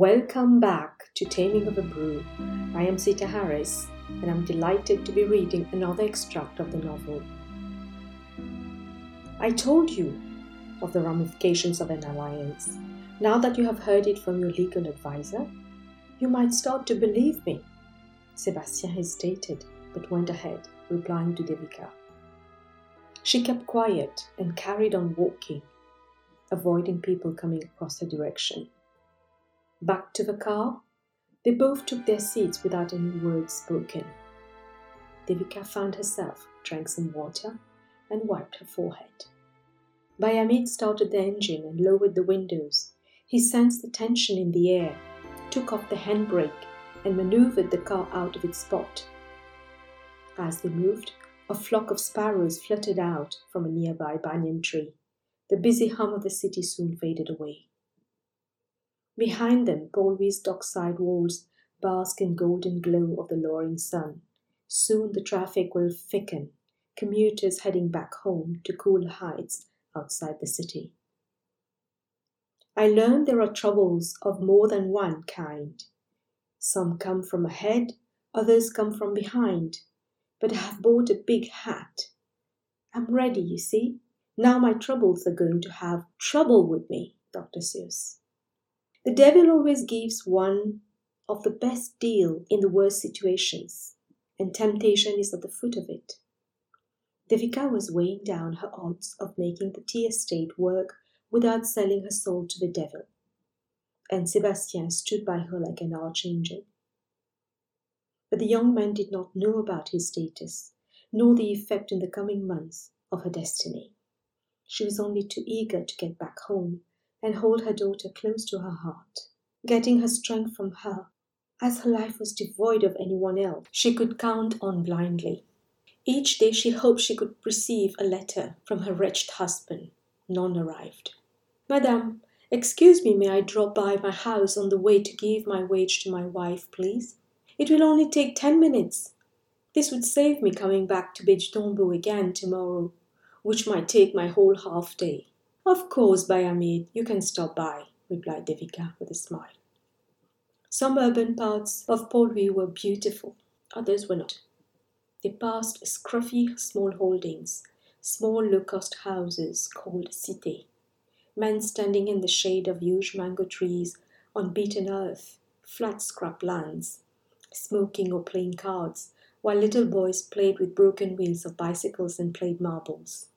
Welcome back to Taming of a Brew. I am Sita Harris, and I'm delighted to be reading another extract of the novel. I told you of the ramifications of an alliance. Now that you have heard it from your legal advisor, you might start to believe me. Sebastien hesitated, but went ahead, replying to Devika. She kept quiet and carried on walking, avoiding people coming across her direction. Back to the car, they both took their seats without any words spoken. Devika found herself, drank some water, and wiped her forehead. Bayamid started the engine and lowered the windows. He sensed the tension in the air, took off the handbrake, and maneuvered the car out of its spot. As they moved, a flock of sparrows fluttered out from a nearby banyan tree. The busy hum of the city soon faded away. Behind them, Port Louis dockside walls bask in golden glow of the lowering sun. Soon the traffic will thicken, commuters heading back home to cool heights outside the city. I learn there are troubles of more than one kind. Some come from ahead, others come from behind. But I have bought a big hat. I'm ready, you see. Now my troubles are going to have trouble with me, Dr. Seuss. The devil always gives one of the best deal in the worst situations, and temptation is at the foot of it. Devika was weighing down her odds of making the tea estate work without selling her soul to the devil, and Sebastien stood by her like an archangel. But the young man did not know about his status, nor the effect in the coming months of her destiny. She was only too eager to get back home and hold her daughter close to her heart, getting her strength from her, as her life was devoid of anyone else she could count on blindly. Each day she hoped she could receive a letter from her wretched husband. None arrived. Madame, excuse me, may I drop by my house on the way to give my wage to my wife, please? It will only take ten minutes. This would save me coming back to Baie du Tombeau again tomorrow, which might take my whole half day. Of course, Bayamid, you can stop by, replied Devika with a smile. Some urban parts of Louis were beautiful, others were not. They passed scruffy small holdings, small low-cost houses called cités, men standing in the shade of huge mango trees on beaten earth, flat scrap lands, smoking or playing cards, while little boys played with broken wheels of bicycles and played marbles.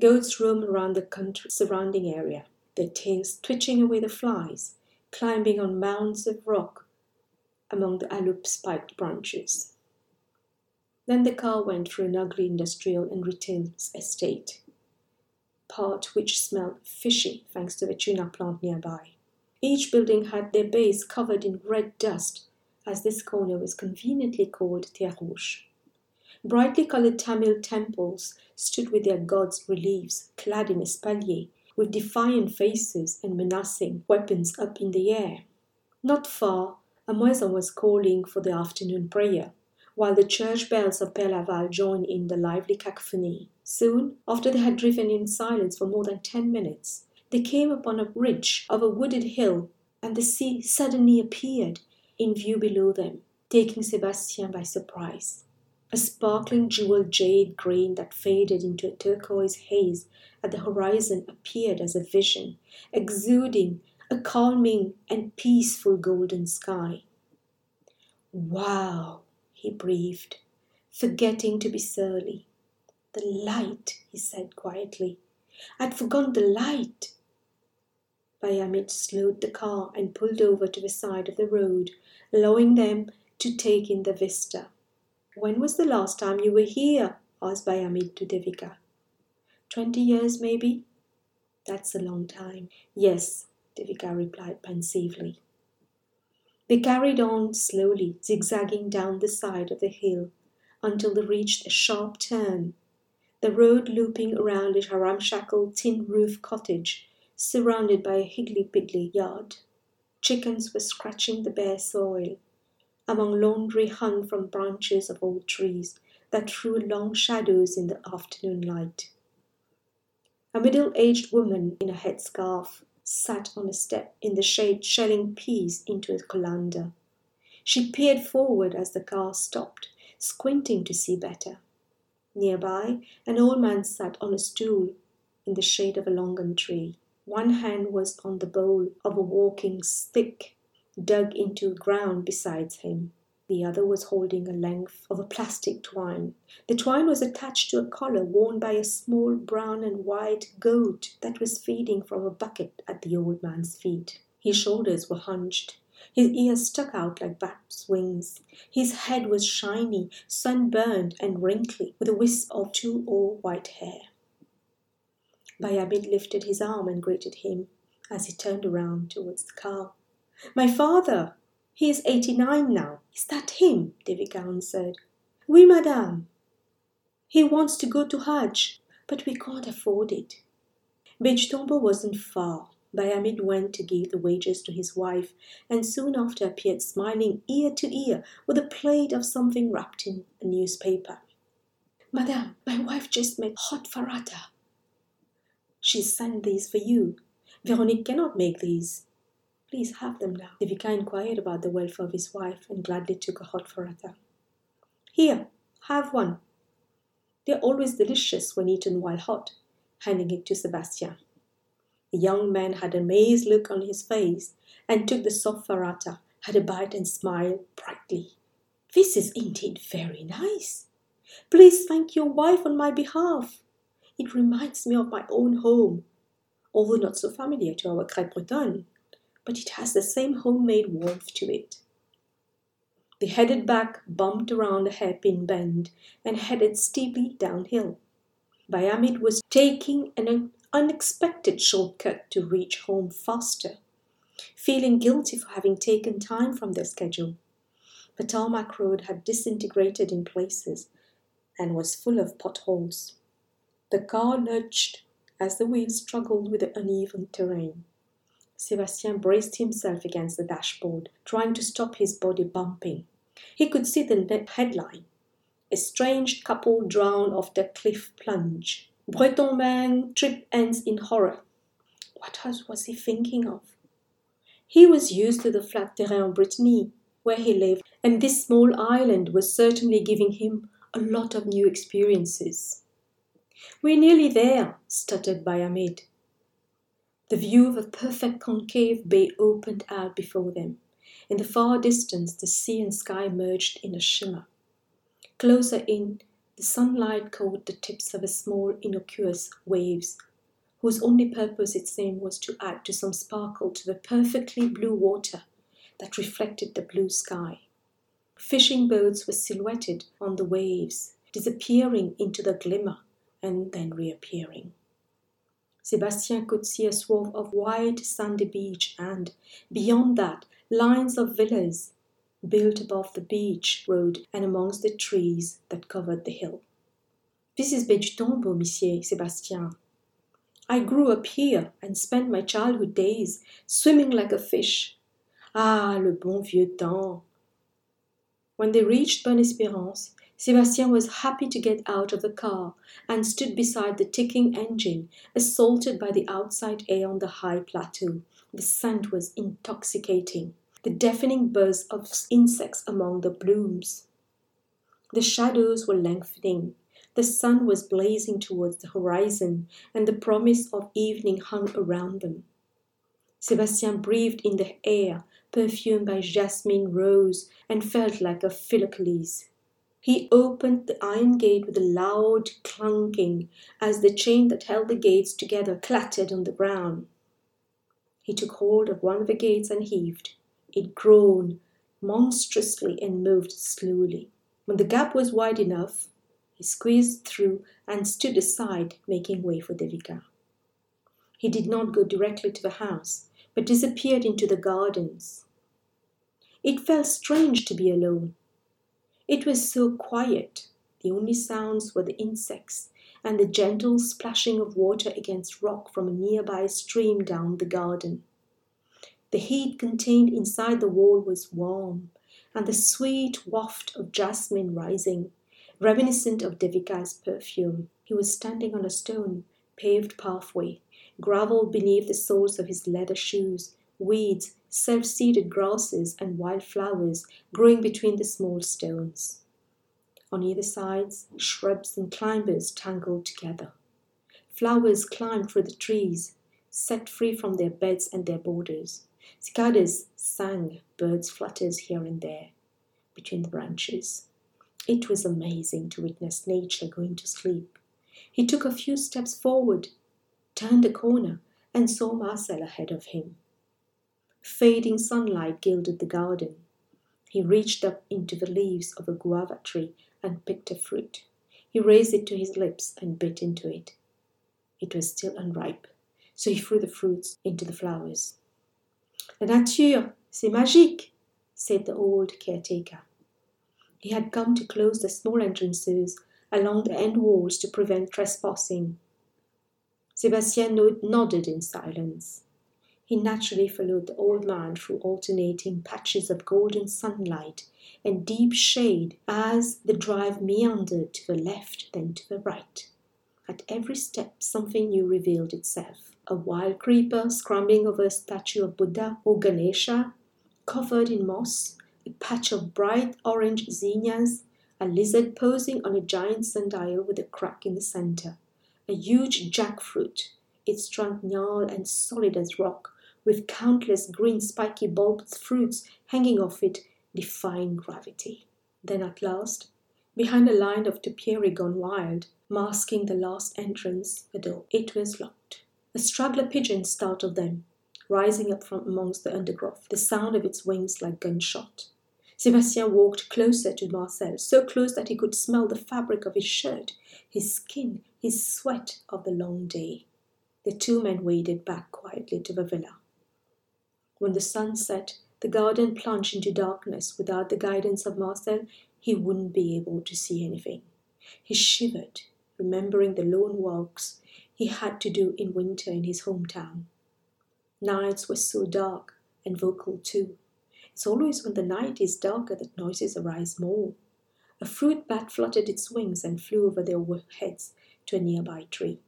Goats roam around the surrounding area, their tails twitching away the flies, climbing on mounds of rock among the alup spiked branches. Then the car went through an ugly industrial and retail estate, part which smelled fishy thanks to the tuna plant nearby. Each building had their base covered in red dust, as this corner was conveniently called Terre Rouge. Brightly colored Tamil temples stood with their gods' reliefs clad in espalier, with defiant faces and menacing weapons up in the air. Not far, a muezzin was calling for the afternoon prayer while the church bells of Père Laval joined in the lively cacophony. Soon, after they had driven in silence for more than ten minutes, they came upon a ridge of a wooded hill, and the sea suddenly appeared in view below them, taking Sebastien by surprise. A sparkling jeweled jade grain that faded into a turquoise haze at the horizon appeared as a vision, exuding a calming and peaceful golden sky. Wow! he breathed, forgetting to be surly. The light, he said quietly. I'd forgotten the light. Bayamid slowed the car and pulled over to the side of the road, allowing them to take in the vista. When was the last time you were here? asked Bayamid to Devika. Twenty years, maybe? That's a long time. Yes, Devika replied pensively. They carried on slowly, zigzagging down the side of the hill until they reached a sharp turn, the road looping around a ramshackle tin roof cottage surrounded by a higgly piggly yard. Chickens were scratching the bare soil among laundry hung from branches of old trees that threw long shadows in the afternoon light. A middle aged woman in a headscarf sat on a step in the shade shelling peas into a colander. She peered forward as the car stopped, squinting to see better. Nearby, an old man sat on a stool in the shade of a longan tree. One hand was on the bowl of a walking stick dug into ground beside him. The other was holding a length of a plastic twine. The twine was attached to a collar worn by a small brown and white goat that was feeding from a bucket at the old man's feet. His shoulders were hunched. His ears stuck out like bat's wings. His head was shiny, sunburned, and wrinkly, with a wisp of two all white hair. Bayamid lifted his arm and greeted him as he turned around towards the car. My father! He is eighty-nine now. Is that him? Devika answered. Oui, madame. He wants to go to Hajj, but we can't afford it. Baie du Tombeau wasn't far. Bayamid went to give the wages to his wife, and soon after appeared smiling ear to ear with a plate of something wrapped in a newspaper. Madame, my wife just made hot farata. She sent these for you. Veronique cannot make these. Please have them now. Devika inquired about the welfare of his wife and gladly took a hot farata. Here, have one. They're always delicious when eaten while hot, handing it to Sebastien. The young man had an amazed look on his face and took the soft farata, had a bite and smiled brightly. This is indeed very nice. Please thank your wife on my behalf. It reminds me of my own home, although not so familiar to our crêpe bretonne but it has the same homemade warmth to it. They headed back, bumped around a hairpin bend, and headed steeply downhill. Bayamid was taking an unexpected shortcut to reach home faster, feeling guilty for having taken time from their schedule. The tarmac road had disintegrated in places and was full of potholes. The car lurched as the wheels struggled with the uneven terrain. Sebastien braced himself against the dashboard, trying to stop his body bumping. He could see the headline Estranged couple drown after cliff plunge. Breton man trip ends in horror. What else was he thinking of? He was used to the flat terrain of Brittany, where he lived, and this small island was certainly giving him a lot of new experiences. We're nearly there, stuttered Bayamid. The view of a perfect concave bay opened out before them. In the far distance, the sea and sky merged in a shimmer. Closer in, the sunlight caught the tips of a small, innocuous waves, whose only purpose, it seemed, was to add to some sparkle to the perfectly blue water that reflected the blue sky. Fishing boats were silhouetted on the waves, disappearing into the glimmer and then reappearing. Sebastien could see a swath of white sandy beach and, beyond that, lines of villas built above the beach road and amongst the trees that covered the hill. This is Baie du Tombeau, Monsieur Sebastien. I grew up here and spent my childhood days swimming like a fish. Ah, le bon vieux temps! When they reached Bonne Espérance, Sebastien was happy to get out of the car and stood beside the ticking engine, assaulted by the outside air on the high plateau. The scent was intoxicating, the deafening buzz of insects among the blooms. The shadows were lengthening. The sun was blazing towards the horizon, and the promise of evening hung around them. Sebastien breathed in the air, perfumed by jasmine rose, and felt like a Philocles. He opened the iron gate with a loud clunking as the chain that held the gates together clattered on the ground. He took hold of one of the gates and heaved. It groaned monstrously and moved slowly. When the gap was wide enough, he squeezed through and stood aside, making way for Devika. He did not go directly to the house, but disappeared into the gardens. It felt strange to be alone. It was so quiet. The only sounds were the insects and the gentle splashing of water against rock from a nearby stream down the garden. The heat contained inside the wall was warm, and the sweet waft of jasmine rising, reminiscent of Devika's perfume. He was standing on a stone paved pathway, gravel beneath the soles of his leather shoes, weeds, self seeded grasses, and wild flowers growing between the small stones. On either sides, shrubs and climbers tangled together. Flowers climbed through the trees, set free from their beds and their borders. Cicadas sang, birds fluttered here and there between the branches. It was amazing to witness nature going to sleep. He took a few steps forward, turned a corner, and saw Marcel ahead of him. Fading sunlight gilded the garden. He reached up into the leaves of a guava tree and picked a fruit. He raised it to his lips and bit into it. It was still unripe, so he threw the fruits into the flowers. La nature, c'est magique, said the old caretaker. He had come to close the small entrances along the end walls to prevent trespassing. Sebastien nodded in silence. He naturally followed the old man through alternating patches of golden sunlight and deep shade as the drive meandered to the left, then to the right. At every step, something new revealed itself. A wild creeper scrambling over a statue of Buddha or Ganesha, covered in moss, a patch of bright orange zinnias, a lizard posing on a giant sundial with a crack in the center, a huge jackfruit, its trunk gnarled and solid as rock, with countless green spiky bulbed fruits hanging off it, defying gravity. Then at last, behind a line of topiary gone wild, masking the last entrance, the door, it was locked. A straggler pigeon startled them, rising up from amongst the undergrowth, the sound of its wings like gunshot. Sebastien walked closer to Marcel, so close that he could smell the fabric of his shirt, his skin, his sweat of the long day. The two men waded back quietly to the villa. When the sun set, the garden plunged into darkness. Without the guidance of Marcel, he wouldn't be able to see anything. He shivered, remembering the lone walks he had to do in winter in his hometown. Nights were so dark and vocal too. It's always when the night is darker that noises arise more. A fruit bat fluttered its wings and flew over their heads to a nearby tree.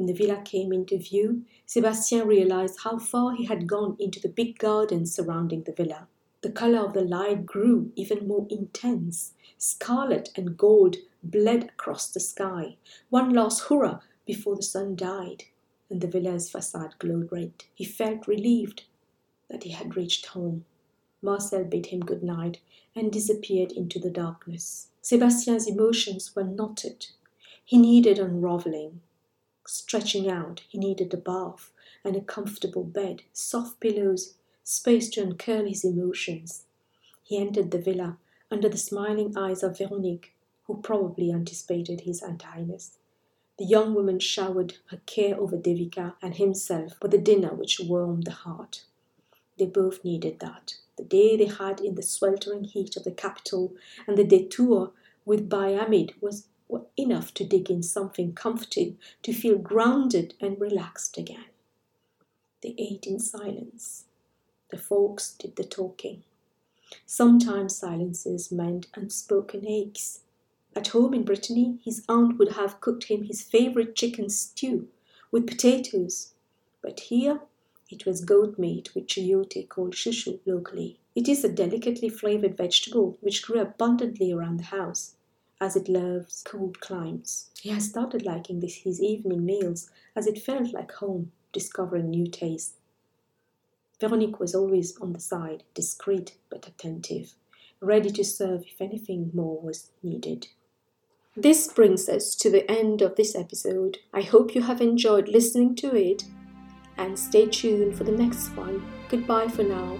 When the villa came into view, Sebastien realized how far he had gone into the big garden surrounding the villa. The color of the light grew even more intense. Scarlet and gold bled across the sky. One last hurrah before the sun died and the villa's facade glowed red. He felt relieved that he had reached home. Marcel bade him good night and disappeared into the darkness. Sebastien's emotions were knotted. He needed unraveling. Stretching out, he needed a bath and a comfortable bed, soft pillows, space to uncurl his emotions. He entered the villa under the smiling eyes of Veronique, who probably anticipated his untidiness. The young woman showered her care over Devika and himself with a dinner which warmed the heart. They both needed that. The day they had in the sweltering heat of the capital and the detour with Bahamid was enough to dig in something comforting, to feel grounded and relaxed again. They ate in silence. The folks did the talking. Sometimes silences meant unspoken aches. At home in Brittany, his aunt would have cooked him his favorite chicken stew with potatoes, but here it was goat meat with chayote called chouchou locally. It is a delicately flavored vegetable which grew abundantly around the house, as it loves cold climes. He has started liking this, his evening meals, as it felt like home, discovering new tastes. Veronique was always on the side, discreet but attentive, ready to serve if anything more was needed. This brings us to the end of this episode. I hope you have enjoyed listening to it and stay tuned for the next one. Goodbye for now.